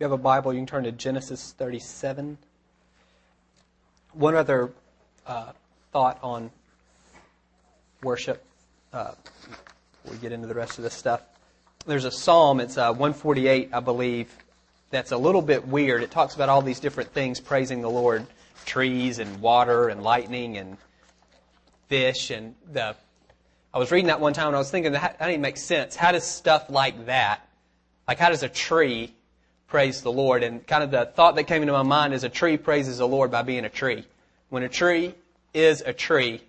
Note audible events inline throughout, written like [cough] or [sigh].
you have a Bible, you can turn to Genesis 37. One other uh, thought on worship uh, we get into the rest of this stuff. There's a psalm, it's uh, 148, I believe, that's a little bit weird. It talks about all these different things praising the Lord trees and water and lightning and fish. And the, I was reading that one time and I was thinking, that, that didn't make sense. How does stuff like that, like how does a tree praise the Lord. And kind of the thought that came into my mind is a tree praises the Lord by being a tree. When a tree is a tree,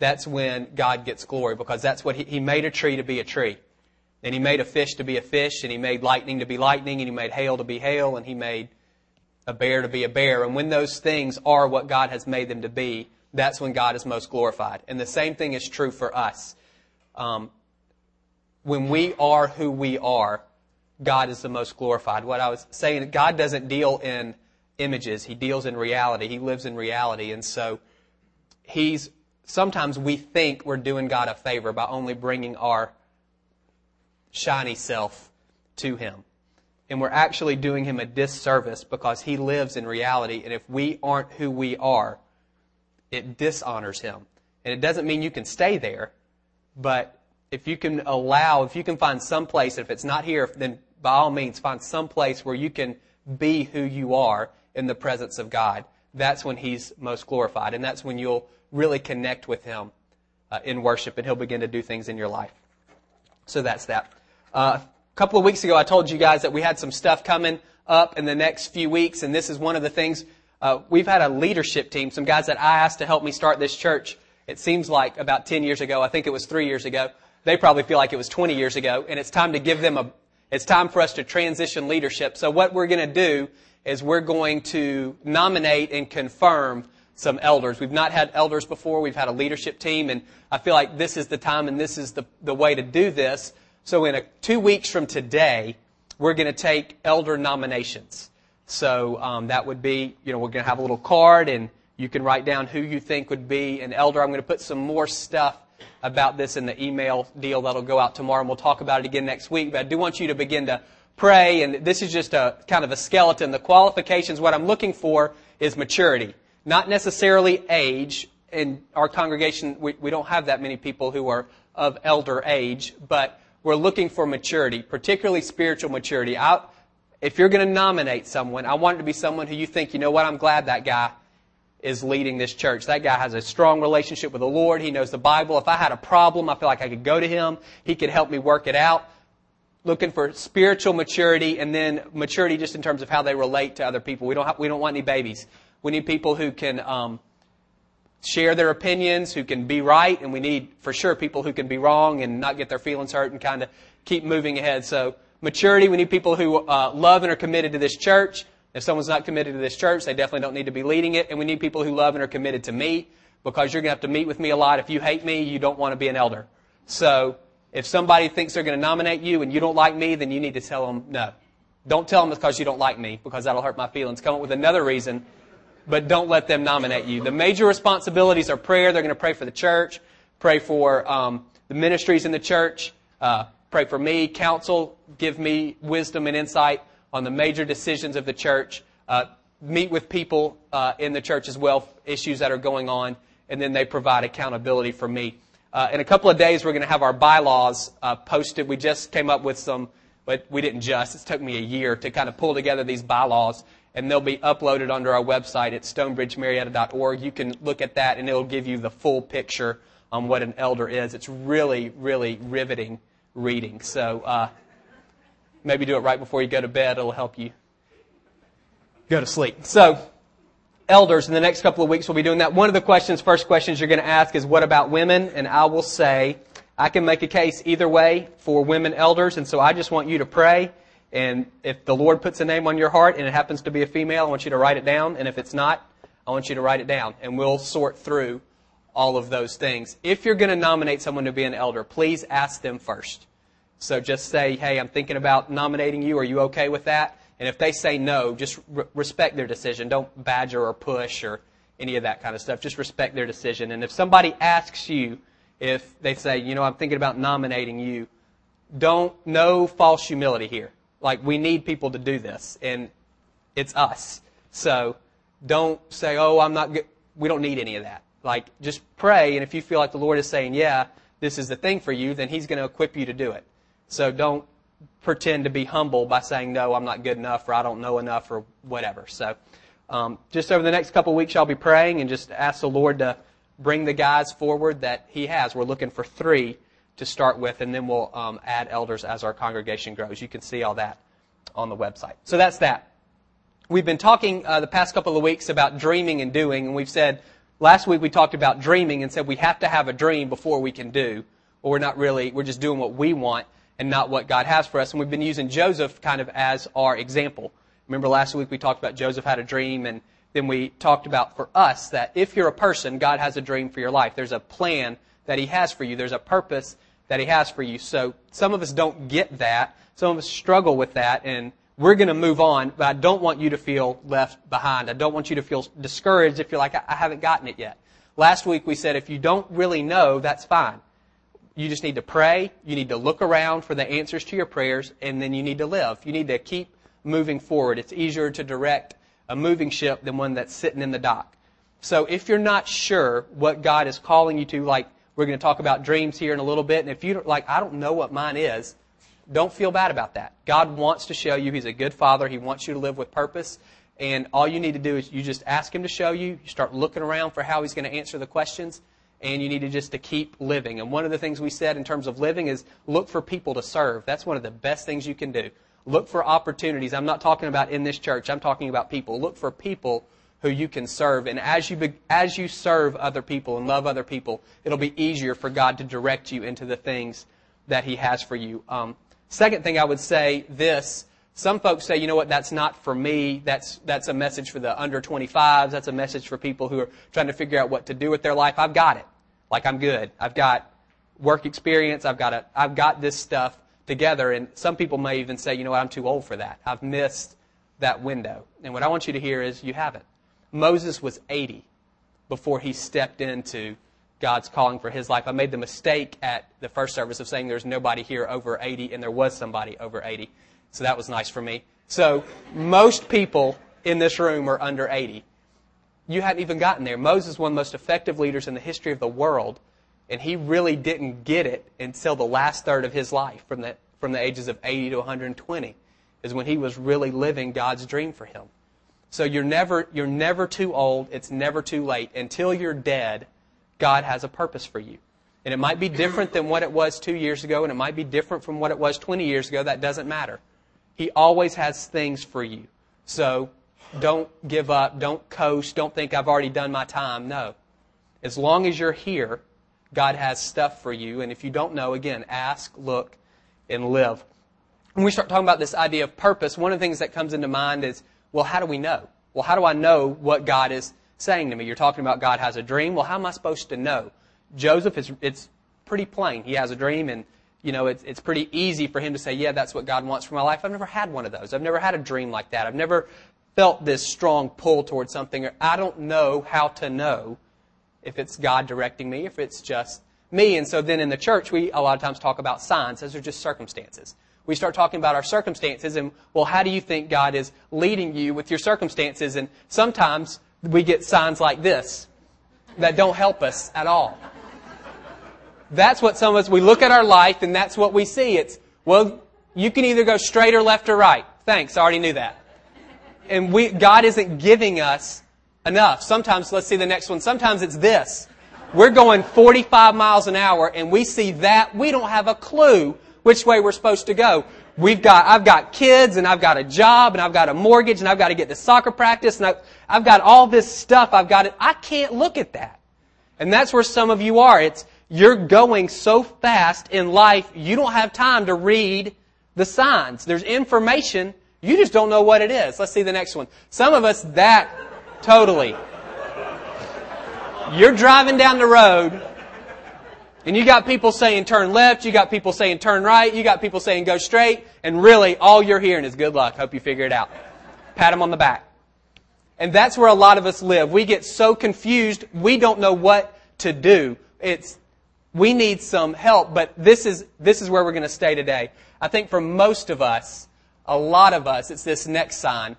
that's when God gets glory because that's what he, he made a tree to be a tree. And he made a fish to be a fish, and he made lightning to be lightning, and he made hail to be hail, and he made a bear to be a bear. And when those things are what God has made them to be, that's when God is most glorified. And the same thing is true for us. Um, when we are who we are, God is the most glorified. What I was saying, God doesn't deal in images. He deals in reality. He lives in reality. And so he's, sometimes we think we're doing God a favor by only bringing our shiny self to him. And we're actually doing him a disservice because he lives in reality. And if we aren't who we are, it dishonors him. And it doesn't mean you can stay there, but if you can allow, if you can find some place, if it's not here, then by all means, find some place where you can be who you are in the presence of God. That's when He's most glorified, and that's when you'll really connect with Him uh, in worship, and He'll begin to do things in your life. So that's that. Uh, a couple of weeks ago, I told you guys that we had some stuff coming up in the next few weeks, and this is one of the things. Uh, we've had a leadership team, some guys that I asked to help me start this church. It seems like about 10 years ago. I think it was three years ago. They probably feel like it was 20 years ago, and it's time to give them a, it's time for us to transition leadership. So what we're going to do is we're going to nominate and confirm some elders. We've not had elders before. We've had a leadership team, and I feel like this is the time and this is the, the way to do this. So in a, two weeks from today, we're going to take elder nominations. So um, that would be, you know, we're going to have a little card, and you can write down who you think would be an elder. I'm going to put some more stuff about this in the email deal that'll go out tomorrow, and we'll talk about it again next week. But I do want you to begin to pray, and this is just a kind of a skeleton. The qualifications, what I'm looking for is maturity, not necessarily age. In our congregation, we, we don't have that many people who are of elder age, but we're looking for maturity, particularly spiritual maturity. I, if you're going to nominate someone, I want it to be someone who you think, you know what, I'm glad that guy is leading this church. That guy has a strong relationship with the Lord. He knows the Bible. If I had a problem, I feel like I could go to him. He could help me work it out. Looking for spiritual maturity and then maturity just in terms of how they relate to other people. We don't have, we don't want any babies. We need people who can um, share their opinions, who can be right, and we need for sure people who can be wrong and not get their feelings hurt and kind of keep moving ahead. So maturity, we need people who uh, love and are committed to this church. If someone's not committed to this church, they definitely don't need to be leading it. And we need people who love and are committed to me because you're going to have to meet with me a lot. If you hate me, you don't want to be an elder. So if somebody thinks they're going to nominate you and you don't like me, then you need to tell them no. Don't tell them because you don't like me because that'll hurt my feelings. Come up with another reason, but don't let them nominate you. The major responsibilities are prayer. They're going to pray for the church, pray for um, the ministries in the church, uh, pray for me, counsel, give me wisdom and insight on the major decisions of the church, uh, meet with people uh, in the church as well, issues that are going on, and then they provide accountability for me. Uh, in a couple of days, we're going to have our bylaws uh, posted. We just came up with some, but we didn't just. It took me a year to kind of pull together these bylaws, and they'll be uploaded onto our website at stonebridgemarietta.org. You can look at that, and it'll give you the full picture on what an elder is. It's really, really riveting reading. So uh, Maybe do it right before you go to bed. It'll help you go to sleep. So, elders, in the next couple of weeks, we'll be doing that. One of the questions, first questions you're going to ask is, what about women? And I will say, I can make a case either way for women elders. And so I just want you to pray. And if the Lord puts a name on your heart and it happens to be a female, I want you to write it down. And if it's not, I want you to write it down. And we'll sort through all of those things. If you're going to nominate someone to be an elder, please ask them first. So just say, hey, I'm thinking about nominating you. Are you okay with that? And if they say no, just re- respect their decision. Don't badger or push or any of that kind of stuff. Just respect their decision. And if somebody asks you, if they say, you know, I'm thinking about nominating you, don't, no false humility here. Like, we need people to do this, and it's us. So, don't say, oh, I'm not good. We don't need any of that. Like, just pray, and if you feel like the Lord is saying, yeah, this is the thing for you, then He's going to equip you to do it. So don't pretend to be humble by saying, no, I'm not good enough, or I don't know enough, or whatever. So, um, just over the next couple weeks, I'll be praying and just ask the Lord to bring the guys forward that He has. We're looking for three to start with, and then we'll um, add elders as our congregation grows. You can see all that on the website. So that's that. We've been talking uh, the past couple of weeks about dreaming and doing, and we've said last week we talked about dreaming and said we have to have a dream before we can do, or we're not really, we're just doing what we want and not what God has for us. And we've been using Joseph kind of as our example. Remember last week we talked about Joseph had a dream and then we talked about for us that if you're a person, God has a dream for your life. There's a plan that He has for you. There's a purpose that He has for you. So some of us don't get that. Some of us struggle with that and we're going to move on, but I don't want you to feel left behind. I don't want you to feel discouraged if you're like, I haven't gotten it yet. Last week we said if you don't really know, that's fine. You just need to pray. You need to look around for the answers to your prayers, and then you need to live. You need to keep moving forward. It's easier to direct a moving ship than one that's sitting in the dock. So if you're not sure what God is calling you to, like we're going to talk about dreams here in a little bit, and if you're like, I don't know what mine is, don't feel bad about that. God wants to show you He's a good Father. He wants you to live with purpose. And all you need to do is you just ask Him to show you. You start looking around for how He's going to answer the questions and you need to just to keep living. And one of the things we said in terms of living is look for people to serve. That's one of the best things you can do. Look for opportunities. I'm not talking about in this church. I'm talking about people. Look for people who you can serve. And as you be, as you serve other people and love other people, it'll be easier for God to direct you into the things that He has for you. Um, second thing I would say this. Some folks say, you know what, that's not for me. That's, that's a message for the under 25s. That's a message for people who are trying to figure out what to do with their life. I've got it. Like I'm good. I've got work experience. I've got a, I've got this stuff together. And some people may even say, you know what, I'm too old for that. I've missed that window. And what I want you to hear is you haven't. Moses was 80 before he stepped into God's calling for his life. I made the mistake at the first service of saying there's nobody here over 80, and there was somebody over 80. So that was nice for me. So most people in this room are under 80. You hadn't even gotten there. Moses, one of the most effective leaders in the history of the world, and he really didn't get it until the last third of his life, from the, from the ages of 80 to 120, is when he was really living God's dream for him. So you're never, you're never too old. It's never too late. Until you're dead, God has a purpose for you. And it might be different than what it was two years ago, and it might be different from what it was 20 years ago. That doesn't matter. He always has things for you. So don't give up. Don't coast. Don't think I've already done my time. No. As long as you're here, God has stuff for you. And if you don't know, again, ask, look, and live. When we start talking about this idea of purpose, one of the things that comes into mind is, well, how do we know? Well, how do I know what God is saying to me? You're talking about God has a dream. Well, how am I supposed to know? Joseph is, it's pretty plain. He has a dream and you know, it's, it's pretty easy for him to say, yeah, that's what God wants for my life. I've never had one of those. I've never had a dream like that. I've never felt this strong pull towards something. Or I don't know how to know if it's God directing me, if it's just me. And so then in the church, we a lot of times talk about signs. Those are just circumstances. We start talking about our circumstances and, well, how do you think God is leading you with your circumstances? And sometimes we get signs like this that don't help us at all. That's what some of us, we look at our life and that's what we see. It's, well, you can either go straight or left or right. Thanks, I already knew that. And we, God isn't giving us enough. Sometimes, let's see the next one. Sometimes it's this. We're going 45 miles an hour and we see that. We don't have a clue which way we're supposed to go. We've got, I've got kids and I've got a job and I've got a mortgage and I've got to get to soccer practice and I've, I've got all this stuff. I've got it. I can't look at that. And that's where some of you are. It's, you're going so fast in life, you don't have time to read the signs. There's information, you just don't know what it is. Let's see the next one. Some of us, that totally. You're driving down the road, and you got people saying turn left, you got people saying turn right, you got people saying go straight, and really all you're hearing is good luck. Hope you figure it out. Pat them on the back. And that's where a lot of us live. We get so confused, we don't know what to do. It's we need some help, but this is, this is where we're going to stay today. I think for most of us, a lot of us, it's this next sign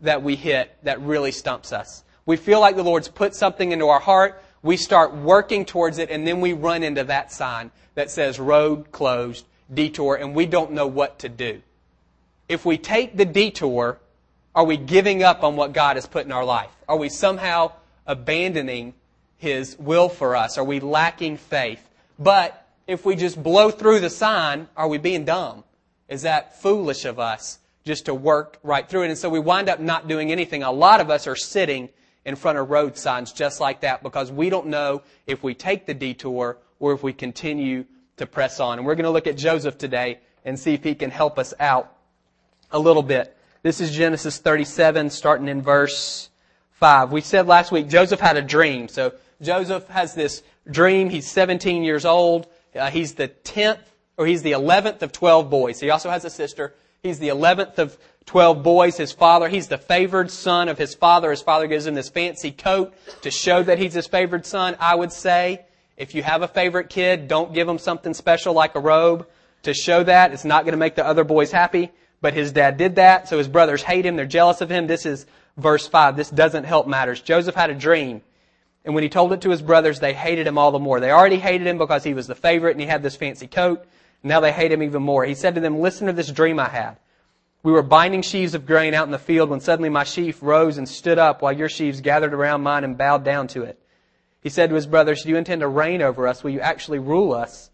that we hit that really stumps us. We feel like the Lord's put something into our heart. We start working towards it, and then we run into that sign that says road closed, detour, and we don't know what to do. If we take the detour, are we giving up on what God has put in our life? Are we somehow abandoning His will for us? Are we lacking faith? But if we just blow through the sign, are we being dumb? Is that foolish of us just to work right through it? And so we wind up not doing anything. A lot of us are sitting in front of road signs just like that because we don't know if we take the detour or if we continue to press on. And we're going to look at Joseph today and see if he can help us out a little bit. This is Genesis 37, starting in verse 5. We said last week Joseph had a dream. So Joseph has this dream. He's 17 years old. Uh, he's the 10th, or he's the 11th of 12 boys. He also has a sister. He's the 11th of 12 boys. His father, he's the favored son of his father. His father gives him this fancy coat to show that he's his favored son. I would say, if you have a favorite kid, don't give him something special like a robe to show that. It's not going to make the other boys happy. But his dad did that, so his brothers hate him. They're jealous of him. This is verse 5. This doesn't help matters. Joseph had a dream. And when he told it to his brothers, they hated him all the more. They already hated him because he was the favorite and he had this fancy coat. Now they hate him even more. He said to them, listen to this dream I had. We were binding sheaves of grain out in the field when suddenly my sheaf rose and stood up while your sheaves gathered around mine and bowed down to it. He said to his brothers, do you intend to reign over us? Will you actually rule us?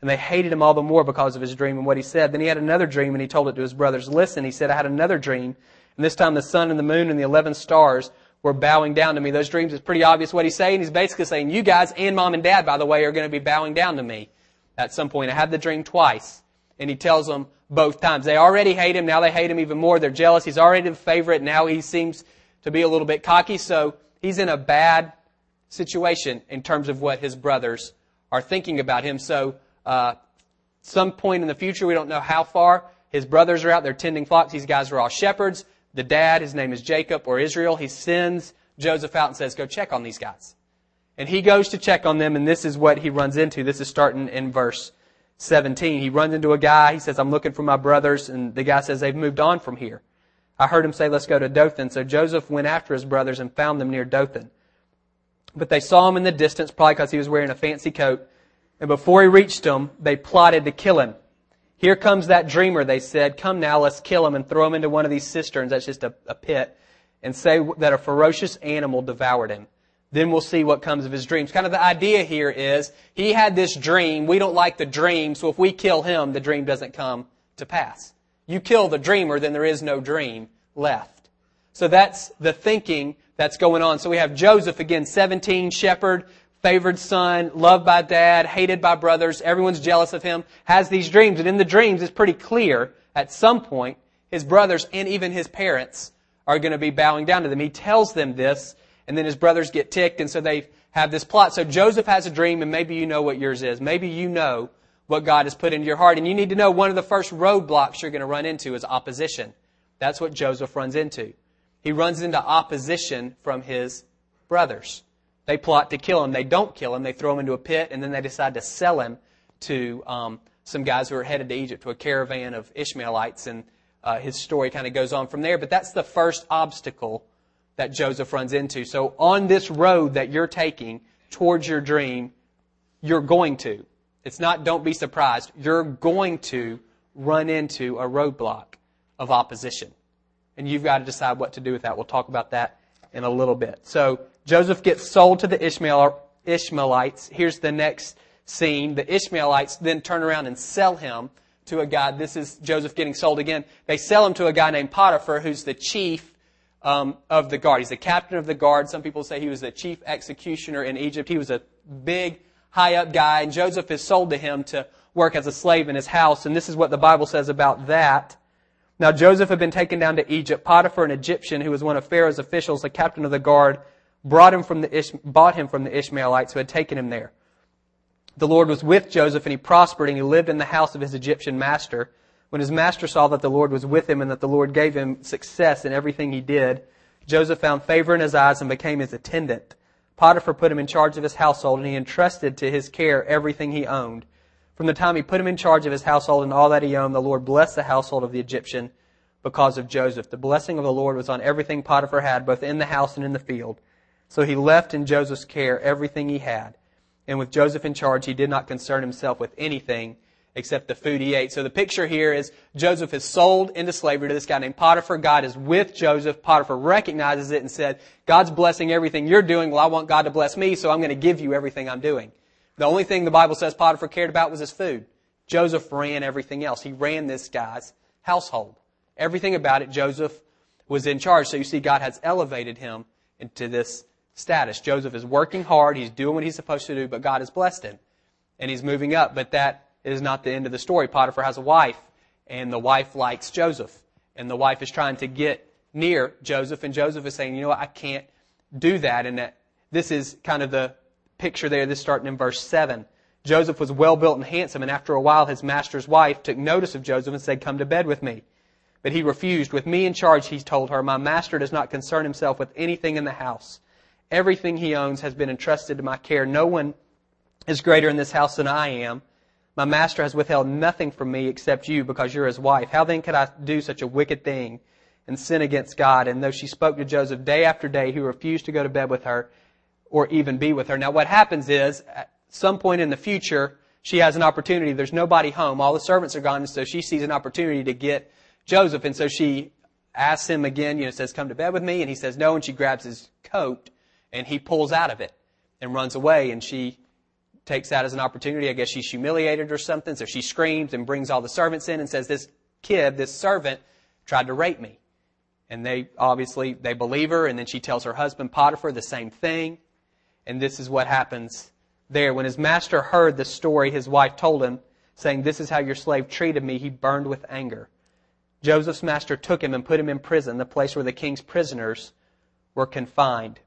And they hated him all the more because of his dream and what he said. Then he had another dream and he told it to his brothers. Listen, he said, I had another dream. And this time the sun and the moon and the eleven stars were bowing down to me. Those dreams is pretty obvious what he's saying. He's basically saying, you guys and mom and dad, by the way, are going to be bowing down to me at some point. I had the dream twice. And he tells them both times. They already hate him. Now they hate him even more. They're jealous. He's already the favorite. Now he seems to be a little bit cocky. So he's in a bad situation in terms of what his brothers are thinking about him. So uh, some point in the future, we don't know how far, his brothers are out there tending flocks. These guys are all shepherds. The dad, his name is Jacob or Israel, he sends Joseph out and says, go check on these guys. And he goes to check on them, and this is what he runs into. This is starting in verse 17. He runs into a guy. He says, I'm looking for my brothers. And the guy says, they've moved on from here. I heard him say, let's go to Dothan. So Joseph went after his brothers and found them near Dothan. But they saw him in the distance, probably because he was wearing a fancy coat. And before he reached them, they plotted to kill him. Here comes that dreamer, they said. Come now, let's kill him and throw him into one of these cisterns. That's just a, a pit. And say that a ferocious animal devoured him. Then we'll see what comes of his dreams. Kind of the idea here is he had this dream. We don't like the dream, so if we kill him, the dream doesn't come to pass. You kill the dreamer, then there is no dream left. So that's the thinking that's going on. So we have Joseph again, 17, shepherd, favored son, loved by dad, hated by brothers, everyone's jealous of him, has these dreams. And in the dreams, it's pretty clear at some point, his brothers and even his parents are going to be bowing down to them. He tells them this, and then his brothers get ticked, and so they have this plot. So Joseph has a dream, and maybe you know what yours is. Maybe you know what God has put into your heart, and you need to know one of the first roadblocks you're going to run into is opposition. That's what Joseph runs into. He runs into opposition from his brothers. They plot to kill him. They don't kill him. They throw him into a pit, and then they decide to sell him to um, some guys who are headed to Egypt, to a caravan of Ishmaelites, and uh, his story kind of goes on from there. But that's the first obstacle that Joseph runs into. So on this road that you're taking towards your dream, you're going to. It's not don't be surprised. You're going to run into a roadblock of opposition. And you've got to decide what to do with that. We'll talk about that in a little bit. So Joseph gets sold to the Ishmael, Ishmaelites. Here's the next scene. The Ishmaelites then turn around and sell him to a guy. This is Joseph getting sold again. They sell him to a guy named Potiphar, who's the chief um, of the guard. He's the captain of the guard. Some people say he was the chief executioner in Egypt. He was a big, high up guy, and Joseph is sold to him to work as a slave in his house. And this is what the Bible says about that. Now Joseph had been taken down to Egypt. Potiphar, an Egyptian who was one of Pharaoh's officials, the captain of the guard, brought him from the Ish- bought him from the Ishmaelites who had taken him there. The Lord was with Joseph and he prospered and he lived in the house of his Egyptian master. When his master saw that the Lord was with him and that the Lord gave him success in everything he did, Joseph found favor in his eyes and became his attendant. Potiphar put him in charge of his household and he entrusted to his care everything he owned. From the time he put him in charge of his household and all that he owned, the Lord blessed the household of the Egyptian because of Joseph. The blessing of the Lord was on everything Potiphar had, both in the house and in the field. So he left in Joseph's care everything he had. And with Joseph in charge, he did not concern himself with anything except the food he ate. So the picture here is Joseph is sold into slavery to this guy named Potiphar. God is with Joseph. Potiphar recognizes it and said, God's blessing everything you're doing. Well, I want God to bless me, so I'm going to give you everything I'm doing. The only thing the Bible says Potiphar cared about was his food. Joseph ran everything else. He ran this guy's household. Everything about it, Joseph was in charge. So you see, God has elevated him into this status. Joseph is working hard. He's doing what he's supposed to do, but God has blessed him. And he's moving up. But that is not the end of the story. Potiphar has a wife, and the wife likes Joseph. And the wife is trying to get near Joseph, and Joseph is saying, you know what, I can't do that. And that this is kind of the picture there, this starting in verse 7. Joseph was well built and handsome, and after a while his master's wife took notice of Joseph and said, Come to bed with me. But he refused. With me in charge, he told her, My master does not concern himself with anything in the house. Everything he owns has been entrusted to my care. No one is greater in this house than I am. My master has withheld nothing from me except you because you're his wife. How then could I do such a wicked thing and sin against God? And though she spoke to Joseph day after day, he refused to go to bed with her or even be with her. Now what happens is, at some point in the future, she has an opportunity. There's nobody home. All the servants are gone, and so she sees an opportunity to get Joseph. And so she asks him again, you know, says, come to bed with me. And he says no, and she grabs his coat, and he pulls out of it and runs away. And she takes that as an opportunity. I guess she's humiliated or something. So she screams and brings all the servants in and says, this kid, this servant, tried to rape me. And they obviously, they believe her. And then she tells her husband Potiphar the same thing. And this is what happens there. When his master heard the story his wife told him, saying, This is how your slave treated me, he burned with anger. Joseph's master took him and put him in prison, the place where the king's prisoners were confined.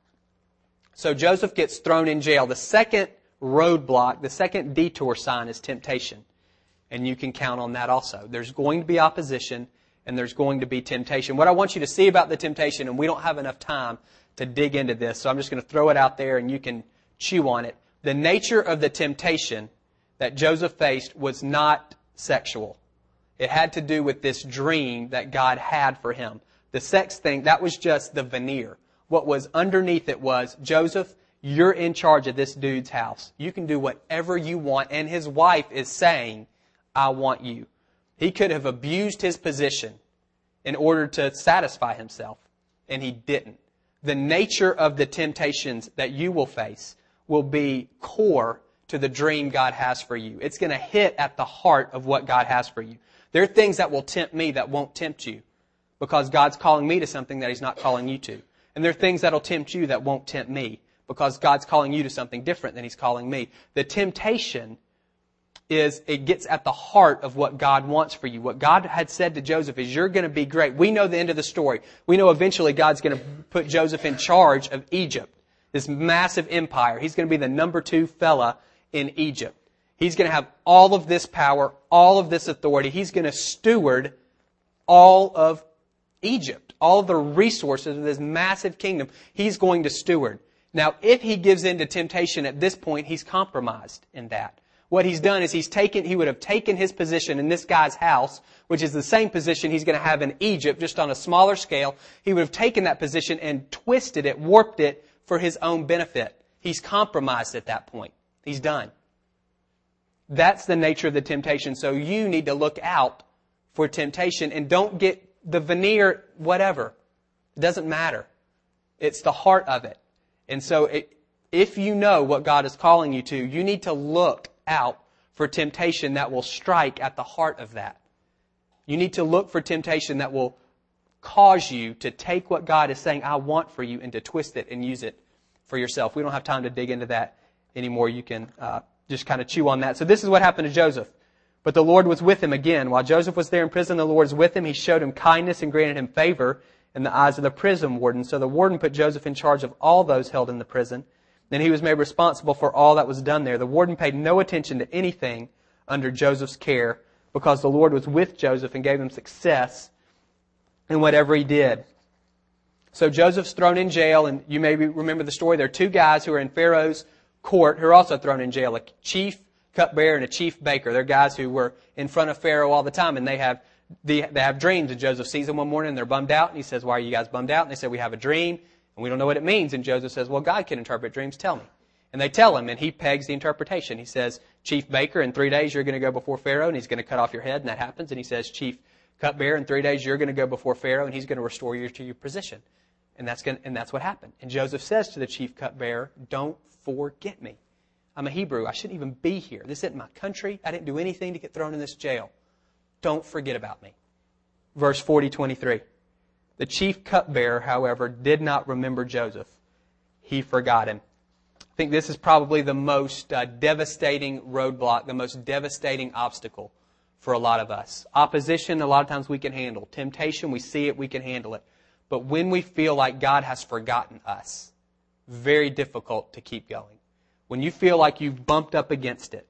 So Joseph gets thrown in jail. The second roadblock, the second detour sign is temptation. And you can count on that also. There's going to be opposition and there's going to be temptation. What I want you to see about the temptation, and we don't have enough time to dig into this, so I'm just going to throw it out there and you can chew on it. The nature of the temptation that Joseph faced was not sexual. It had to do with this dream that God had for him. The sex thing, that was just the veneer. What was underneath it was, Joseph, you're in charge of this dude's house. You can do whatever you want. And his wife is saying, I want you. He could have abused his position in order to satisfy himself, and he didn't. The nature of the temptations that you will face will be core to the dream God has for you. It's going to hit at the heart of what God has for you. There are things that will tempt me that won't tempt you because God's calling me to something that He's not calling you to. And there are things that'll tempt you that won't tempt me because God's calling you to something different than He's calling me. The temptation is it gets at the heart of what God wants for you. What God had said to Joseph is you're going to be great. We know the end of the story. We know eventually God's going to put Joseph in charge of Egypt, this massive empire. He's going to be the number two fella in Egypt. He's going to have all of this power, all of this authority. He's going to steward all of Egypt, all the resources of this massive kingdom. He's going to steward. Now, if he gives in to temptation at this point, he's compromised in that. What he's done is he's taken, he would have taken his position in this guy's house, which is the same position he's going to have in Egypt, just on a smaller scale. He would have taken that position and twisted it, warped it for his own benefit. He's compromised at that point. He's done. That's the nature of the temptation. So you need to look out for temptation and don't get the veneer, whatever. It doesn't matter. It's the heart of it. And so it, if you know what God is calling you to, you need to look out for temptation that will strike at the heart of that. You need to look for temptation that will cause you to take what God is saying, I want for you, and to twist it and use it for yourself. We don't have time to dig into that anymore. You can uh, just kind of chew on that. So this is what happened to Joseph. But the Lord was with him again. While Joseph was there in prison, the Lord was with him. He showed him kindness and granted him favor in the eyes of the prison warden. So the warden put Joseph in charge of all those held in the prison. Then he was made responsible for all that was done there. The warden paid no attention to anything under Joseph's care because the Lord was with Joseph and gave him success in whatever he did. So Joseph's thrown in jail, and you may remember the story. There are two guys who are in Pharaoh's court who are also thrown in jail. A chief cupbearer and a chief baker. They're guys who were in front of Pharaoh all the time, and they have they, have dreams. And Joseph sees them one morning, and they're bummed out. And he says, "Why are you guys bummed out?" And they say, "We have a dream, and we don't know what it means." And Joseph says, "Well, God can interpret dreams. Tell me." And they tell him, and he pegs the interpretation. He says, Chief baker, in three days you're going to go before Pharaoh, and he's going to cut off your head, and that happens. And he says, Chief cupbearer, in three days you're going to go before Pharaoh, and he's going to restore you to your position. And that's, going and that's what happened. And Joseph says to the chief cupbearer, Don't forget me. I'm a Hebrew. I shouldn't even be here. This isn't my country. I didn't do anything to get thrown in this jail. Don't forget about me. Verse 40, 23. The chief cupbearer, however, did not remember Joseph. He forgot him I think this is probably the most uh, devastating roadblock, the most devastating obstacle for a lot of us. Opposition, a lot of times we can handle. Temptation, we see it, we can handle it. But when we feel like God has forgotten us, very difficult to keep going. When you feel like you've bumped up against it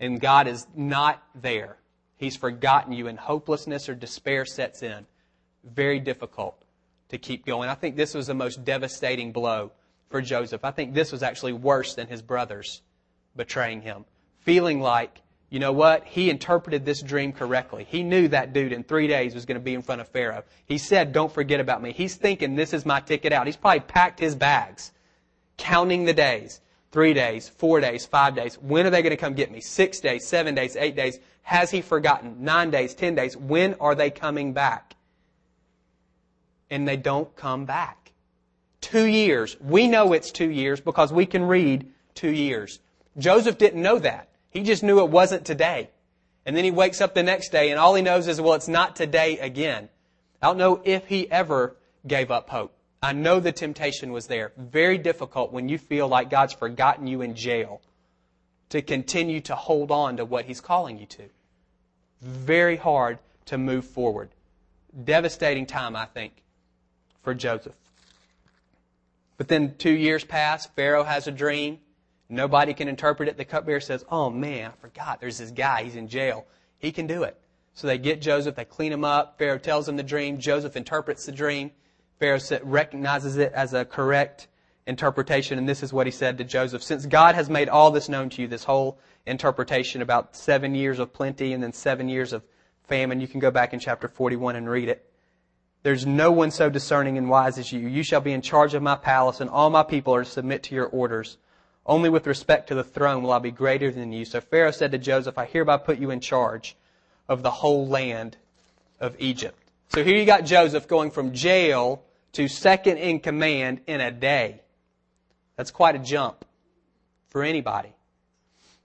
and God is not there, He's forgotten you and hopelessness or despair sets in, very difficult to keep going. I think this was the most devastating blow for Joseph. I think this was actually worse than his brothers betraying him. Feeling like, you know what? He interpreted this dream correctly. He knew that dude in three days was going to be in front of Pharaoh. He said, don't forget about me. He's thinking this is my ticket out. He's probably packed his bags, counting the days. Three days, four days, five days. When are they going to come get me? Six days, seven days, eight days. Has he forgotten? Nine days, ten days. When are they coming back? And they don't come back. Two years. We know it's two years because we can read two years. Joseph didn't know that. He just knew it wasn't today. And then he wakes up the next day and all he knows is, well, it's not today again. I don't know if he ever gave up hope. I know the temptation was there. Very difficult when you feel like God's forgotten you in jail to continue to hold on to what he's calling you to. Very hard to move forward. Devastating time, I think, for Joseph. But then two years pass, Pharaoh has a dream. Nobody can interpret it. The cupbearer says, Oh man, I forgot. There's this guy. He's in jail. He can do it. So they get Joseph, they clean him up. Pharaoh tells him the dream. Joseph interprets the dream. Pharaoh recognizes it as a correct interpretation, and this is what he said to Joseph. Since God has made all this known to you, this whole interpretation about seven years of plenty and then seven years of famine, you can go back in chapter 41 and read it. There's no one so discerning and wise as you. You shall be in charge of my palace, and all my people are to submit to your orders. Only with respect to the throne will I be greater than you. So Pharaoh said to Joseph, I hereby put you in charge of the whole land of Egypt. So here you got Joseph going from jail to second in command in a day. That's quite a jump for anybody.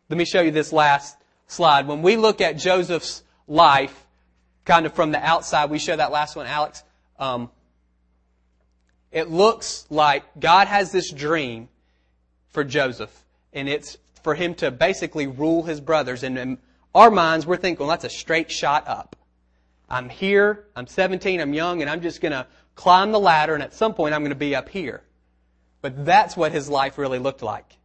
Let me show you this last slide. When we look at Joseph's life, kind of from the outside, we show that last one, Alex. Um, it looks like God has this dream for Joseph, and it's for him to basically rule his brothers. And in our minds, we're thinking, well, that's a straight shot up. I'm here, I'm 17, I'm young, and I'm just going to climb the ladder, and at some point I'm going to be up here. But that's what his life really looked like.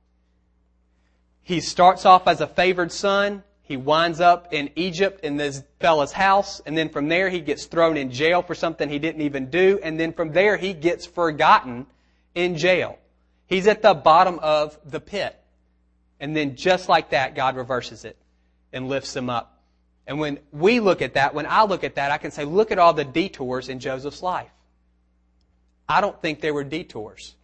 He starts off as a favored son. He winds up in Egypt in this fella's house, and then from there he gets thrown in jail for something he didn't even do, and then from there he gets forgotten in jail. He's at the bottom of the pit. And then just like that, God reverses it and lifts him up. And when we look at that, when I look at that, I can say, look at all the detours in Joseph's life. I don't think there were detours.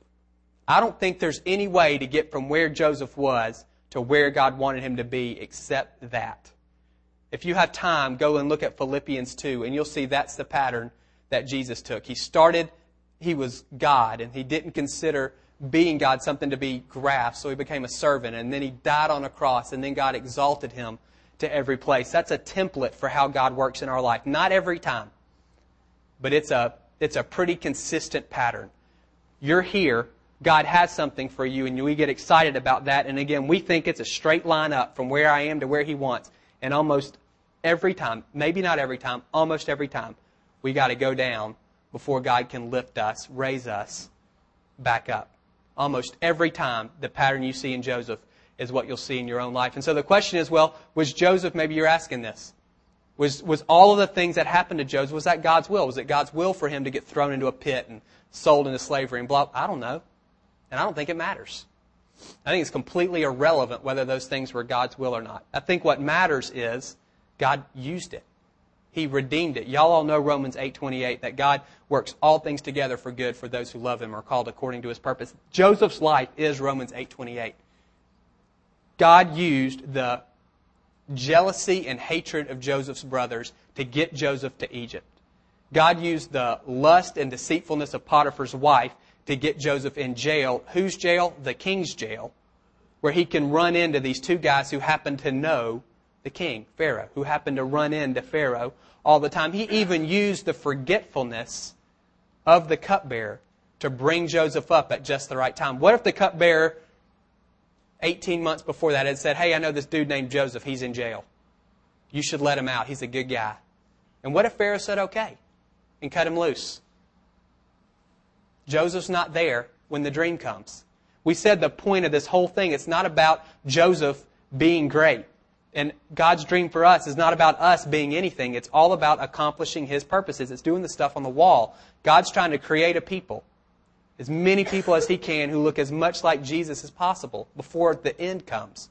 I don't think there's any way to get from where Joseph was to where God wanted him to be except that. If you have time, go and look at Philippians 2, and you'll see that's the pattern that Jesus took. He started, he was God, and he didn't consider being God something to be grasped, so he became a servant, and then he died on a cross, and then God exalted him to every place. That's a template for how God works in our life. Not every time, but it's a, it's a pretty consistent pattern. You're here God has something for you, and we get excited about that. And again, we think it's a straight line up from where I am to where He wants. And almost every time, maybe not every time, almost every time, we got to go down before God can lift us, raise us back up. Almost every time, the pattern you see in Joseph is what you'll see in your own life. And so the question is, well, was Joseph, maybe you're asking this, was, was all of the things that happened to Joseph, was that God's will? Was it God's will for him to get thrown into a pit and sold into slavery and blah? I don't know. And I don't think it matters. I think it's completely irrelevant whether those things were God's will or not. I think what matters is God used it. He redeemed it. Y'all all know Romans 8:28 that God works all things together for good for those who love him or are called according to his purpose. Joseph's life is Romans 8:28. God used the jealousy and hatred of Joseph's brothers to get Joseph to Egypt. God used the lust and deceitfulness of Potiphar's wife to get Joseph in jail. Whose jail? The king's jail, where he can run into these two guys who happen to know the king, Pharaoh, who happened to run into Pharaoh all the time. He even used the forgetfulness of the cupbearer to bring Joseph up at just the right time. What if the cupbearer 18 months before that had said, Hey, I know this dude named Joseph. He's in jail. You should let him out. He's a good guy. And what if Pharaoh said, Okay, and cut him loose? Joseph's not there when the dream comes. We said the point of this whole thing, it's not about Joseph being great. And God's dream for us is not about us being anything. It's all about accomplishing His purposes. It's doing the stuff on the wall. God's trying to create a people as many people as he can who look as much like Jesus as possible before the end comes.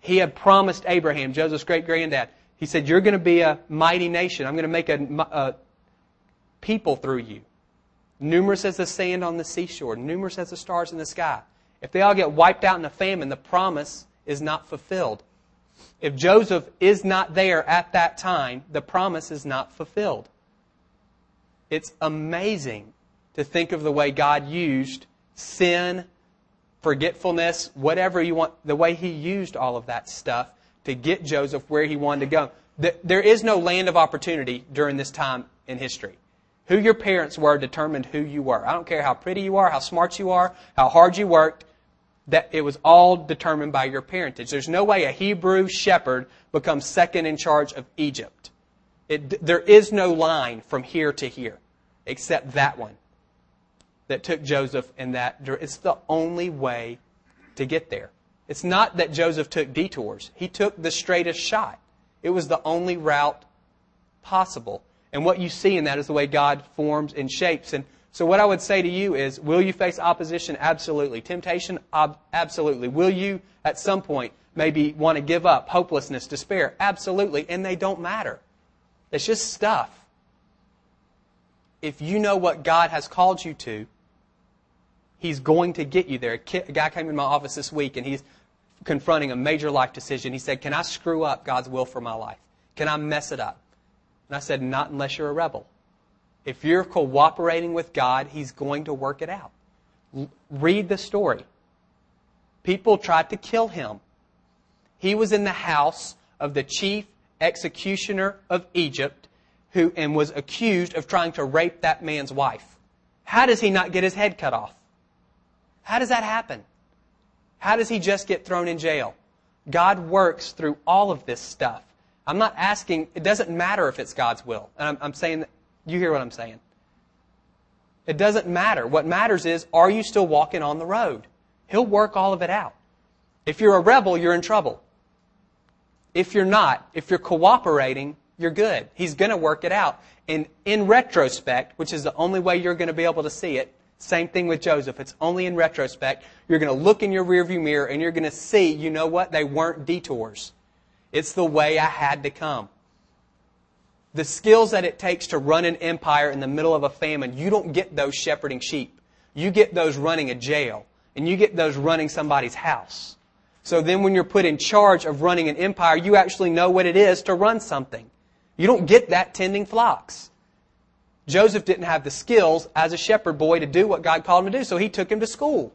He had promised Abraham, Joseph's great granddad, he said, You're going to be a mighty nation. I'm going to make a, a people through you. Numerous as the sand on the seashore, numerous as the stars in the sky. If they all get wiped out in a famine, the promise is not fulfilled. If Joseph is not there at that time, the promise is not fulfilled. It's amazing to think of the way God used sin, forgetfulness, whatever you want, the way He used all of that stuff to get Joseph where he wanted to go. There is no land of opportunity during this time in history. Who your parents were determined who you were. I don't care how pretty you are, how smart you are, how hard you worked, that it was all determined by your parentage. There's no way a Hebrew shepherd becomes second in charge of Egypt. It, there is no line from here to here except that one that took Joseph in that it's the only way to get there. It's not that Joseph took detours. He took the straightest shot. It was the only route possible. And what you see in that is the way God forms and shapes. And so what I would say to you is, will you face opposition? Absolutely. Temptation? absolutely. Will you, at some point, maybe want to give up? Hopelessness, despair? Absolutely. And they don't matter. It's just stuff. If you know what God has called you to, He's going to get you there. A, guy came in my office this week and he's confronting a major life decision. He said, Can I screw up God's will for my life? Can I mess it up? And I said, Not unless you're a rebel. If you're cooperating with God, He's going to work it out. read the story. People tried to kill him. He was in the house of the chief executioner of Egypt who, and was accused of trying to rape that man's wife. How does he not get his head cut off? How does that happen? How does he just get thrown in jail? God works through all of this stuff. I'm not asking, it doesn't matter if it's God's will. And I'm, I'm saying, you hear what I'm saying. It doesn't matter. What matters is, are you still walking on the road? He'll work all of it out. If you're a rebel, you're in trouble. If you're not, if you're cooperating, you're good. He's going to work it out. And in retrospect, which is the only way you're going to be able to see it, same thing with Joseph. It's only in retrospect. You're going to look in your rearview mirror and you're going to see, you know what? They weren't detours. It's the way I had to come. The skills that it takes to run an empire in the middle of a famine, you don't get those shepherding sheep. You get those running a jail. And you get those running somebody's house. So then when you're put in charge of running an empire, you actually know what it is to run something. You don't get that tending flocks. Joseph didn't have the skills as a shepherd boy to do what God called him to do, so he took him to school.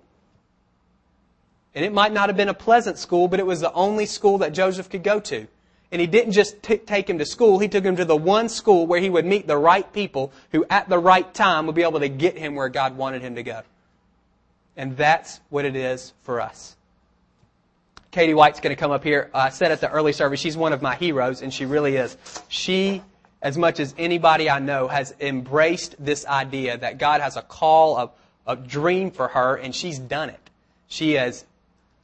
And it might not have been a pleasant school, but it was the only school that Joseph could go to. And he didn't just t- take him to school, he took him to the one school where he would meet the right people who at the right time would be able to get him where God wanted him to go. And that's what it is for us. Katie White's going to come up here. I said at the early service, she's one of my heroes, and she really is. She as much as anybody I know, has embraced this idea that God has a call, a, dream for her, and she's done it. She has,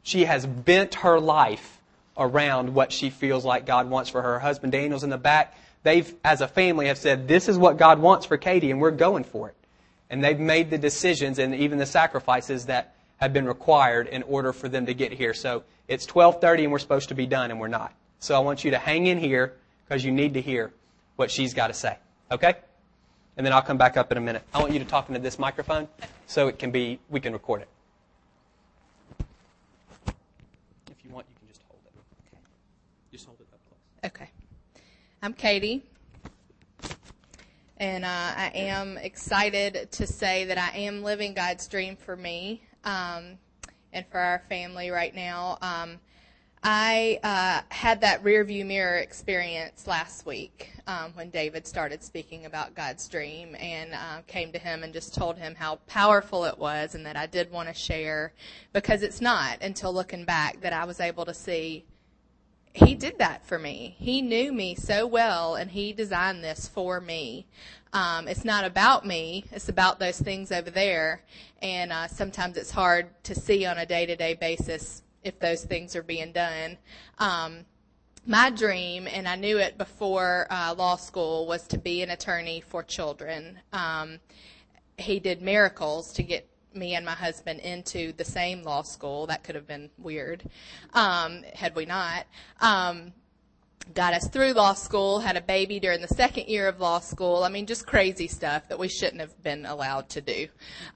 she has bent her life around what she feels like God wants for her. Her husband Daniel's in the back. They've, as a family, have said, this is what God wants for Katie, and we're going for it. And they've made the decisions and even the sacrifices that have been required in order for them to get here. So it's 12:30 and we're supposed to be done and we're not. So I want you to hang in here because you need to hear what she's got to say. Okay? And then I'll come back up in a minute. I want you to talk into this microphone so it can be we can record it. If you want, you can just hold it. Okay. Just hold it up close. Okay. I'm Katie. And uh, I am excited to say that I am living God's dream for me um, and for our family right now. Um, I uh, had that rear view mirror experience last week um, when David started speaking about God's dream and uh, came to him and just told him how powerful it was and that I did want to share because it's not until looking back that I was able to see he did that for me. He knew me so well, and he designed this for me. Um, it's not about me; it's about those things over there. And uh, sometimes it's hard to see on a day-to-day basis if those things are being done. Um, my dream, and I knew it before uh, law school, was to be an attorney for children. Um, he did miracles to get me and my husband into the same law school. That could have been weird um, had we not. Um, got us through law school, had a baby during the second year of law school. I mean, just crazy stuff that we shouldn't have been allowed to do.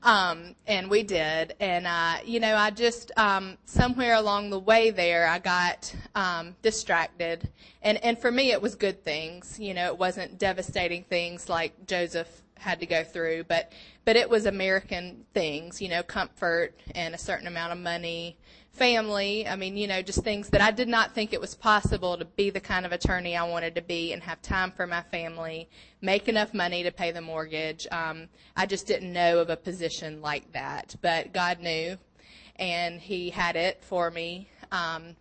Um, and we did. And, uh, you know, I just, um, somewhere along the way there, I got um, distracted. And, and for me, it was good things. You know, it wasn't devastating things like Joseph had to go through, but but it was American things, you know, comfort and a certain amount of money, family. I mean, you know, just things that I did not think it was possible to be the kind of attorney I wanted to be and have time for my family, make enough money to pay the mortgage. Um, I just didn't know of a position like that, but God knew, and He had it for me. Um,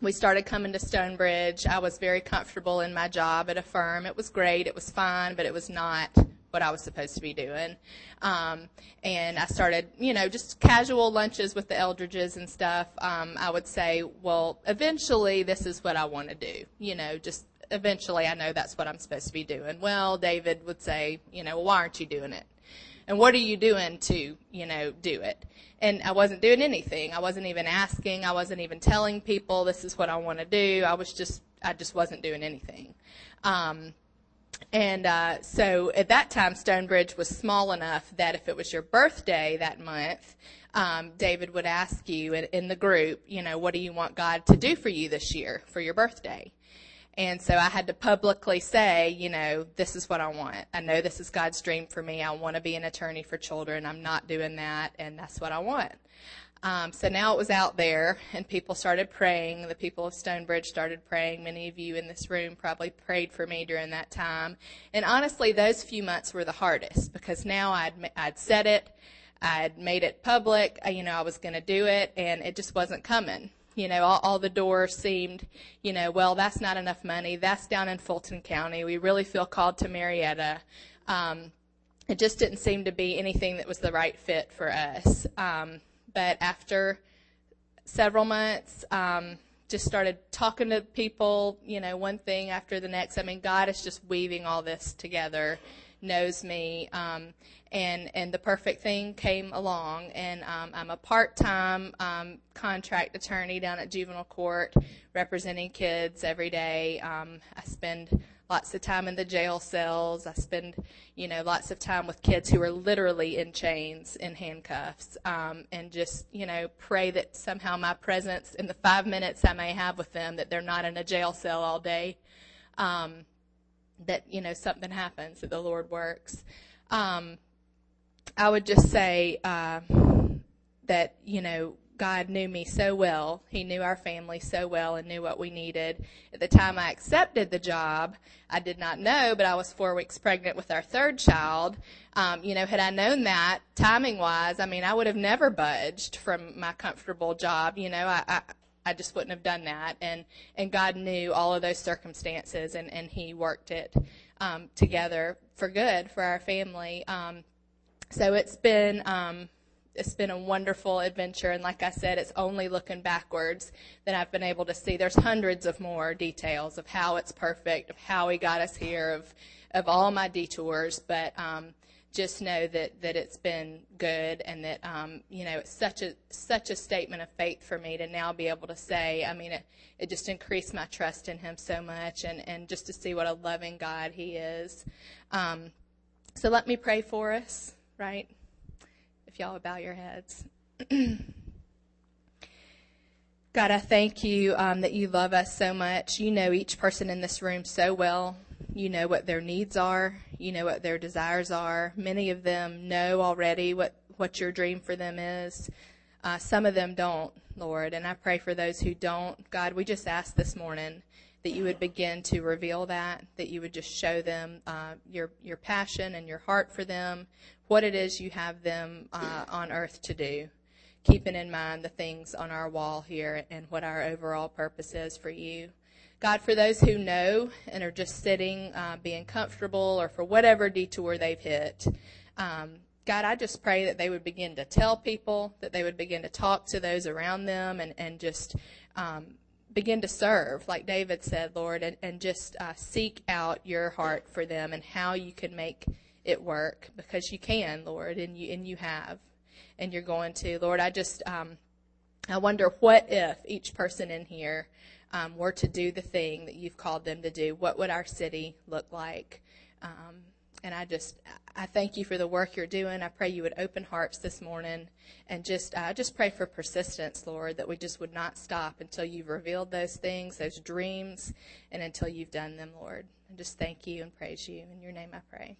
we started coming to Stonebridge. I was very comfortable in my job at a firm. It was great. It was fine, but it was not what I was supposed to be doing. Um, and I started, you know, just casual lunches with the Eldridges and stuff. Um, I would say, well, eventually this is what I want to do. You know, just eventually I know that's what I'm supposed to be doing. Well, David would say, you know, well, why aren't you doing it? And what are you doing to, you know, do it? And I wasn't doing anything. I wasn't even asking. I wasn't even telling people this is what I want to do. I was just, I just wasn't doing anything. Um, and uh, so at that time, Stonebridge was small enough that if it was your birthday that month, um, David would ask you in, in the group, you know, what do you want God to do for you this year for your birthday? And so I had to publicly say, you know, this is what I want. I know this is God's dream for me. I want to be an attorney for children. I'm not doing that, and that's what I want. Um, so now it was out there, and people started praying. The people of Stonebridge started praying. Many of you in this room probably prayed for me during that time. And honestly, those few months were the hardest because now I'd I'd said it, I'd made it public. You know, I was going to do it, and it just wasn't coming. You know, all, all the doors seemed, you know, well, that's not enough money. That's down in Fulton County. We really feel called to Marietta. Um, it just didn't seem to be anything that was the right fit for us. Um, but after several months, um, just started talking to people, you know, one thing after the next. I mean, God is just weaving all this together, knows me, um, and and the perfect thing came along. And um, I'm a part-time um, contract attorney down at juvenile court, representing kids every day. Um, I spend lots of time in the jail cells. I spend, you know, lots of time with kids who are literally in chains, in handcuffs, um, and just, you know, pray that somehow my presence in the five minutes I may have with them, that they're not in a jail cell all day, um, that, you know, something happens, that the Lord works. Um, I would just say uh, that, you know, God knew me so well. He knew our family so well and knew what we needed. At the time I accepted the job, I did not know, but I was four weeks pregnant with our third child. Um, you know, had I known that timing wise, I mean, I would have never budged from my comfortable job. You know, I, I, I just wouldn't have done that. And, and God knew all of those circumstances and, and He worked it um, together for good for our family. Um, so it's been, um, it's been a wonderful adventure. And like I said, it's only looking backwards that I've been able to see. There's hundreds of more details of how it's perfect, of how he got us here, of of all my detours. But um, just know that, that it's been good and that um, you know it's such a such a statement of faith for me to now be able to say I mean it, it just increased my trust in him so much and, and just to see what a loving God he is um, so let me pray for us right if y'all would bow your heads [clears throat] God I thank you um, that you love us so much you know each person in this room so well you know what their needs are. You know what their desires are. Many of them know already what, what your dream for them is. Uh, some of them don't, Lord. And I pray for those who don't. God, we just ask this morning that you would begin to reveal that, that you would just show them uh, your, your passion and your heart for them, what it is you have them uh, on earth to do keeping in mind the things on our wall here and what our overall purpose is for you. God, for those who know and are just sitting, uh, being comfortable, or for whatever detour they've hit, um, God, I just pray that they would begin to tell people, that they would begin to talk to those around them, and, and just um, begin to serve, like David said, Lord, and, and just uh, seek out your heart for them and how you can make it work, because you can, Lord, and you and you have, and you're going to, Lord. I just um, I wonder what if each person in here um, were to do the thing that you've called them to do, what would our city look like? Um, and I just, I thank you for the work you're doing. I pray you would open hearts this morning and just, I just pray for persistence, Lord, that we just would not stop until you've revealed those things, those dreams, and until you've done them, Lord. And just thank you and praise you. In your name I pray.